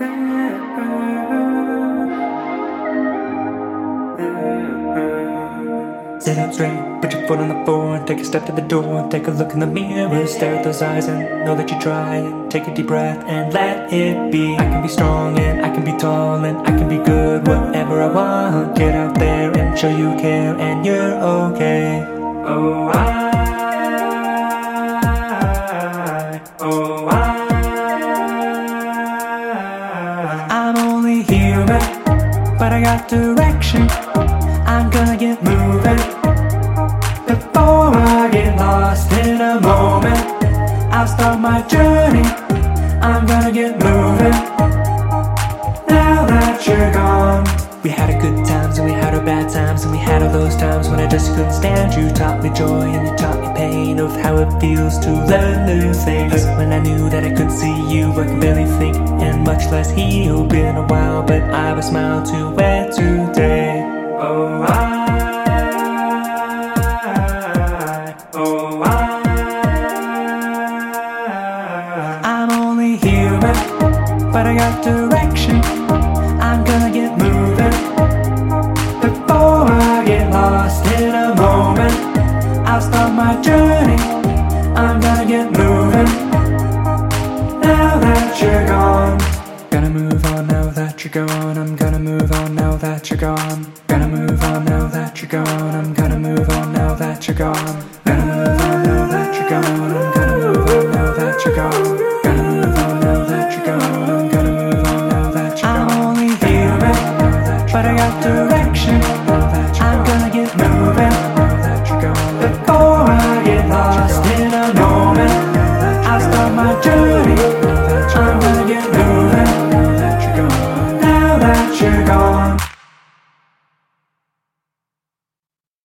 Sit up straight, put your foot on the floor, take a step to the door. Take a look in the mirror, stare at those eyes, and know that you're trying. Take a deep breath and let it be. I can be strong and I can be tall and I can be good, whatever I want. Get out there and show you care, and you're okay. Oh, I, human, but I got direction. I'm gonna get moving before I get lost in a moment. I'll start my journey. I'm gonna get moving now that you're gone. We had our good times and we had our bad times times when I just couldn't stand you. Taught me joy and you taught me pain of how it feels to learn new things. When I knew that I could see you, I could barely think and much less heal. Been a while, but I have a smile to wear today. Oh, I, oh, I, I'm only human, but I got direction. you're gone, I'm gonna move on now that you're gone. Gonna move on now that you're gone, I'm gonna move on now that you're gone. Gonna move on now that you're gone, I'm gonna move on now that you're gone.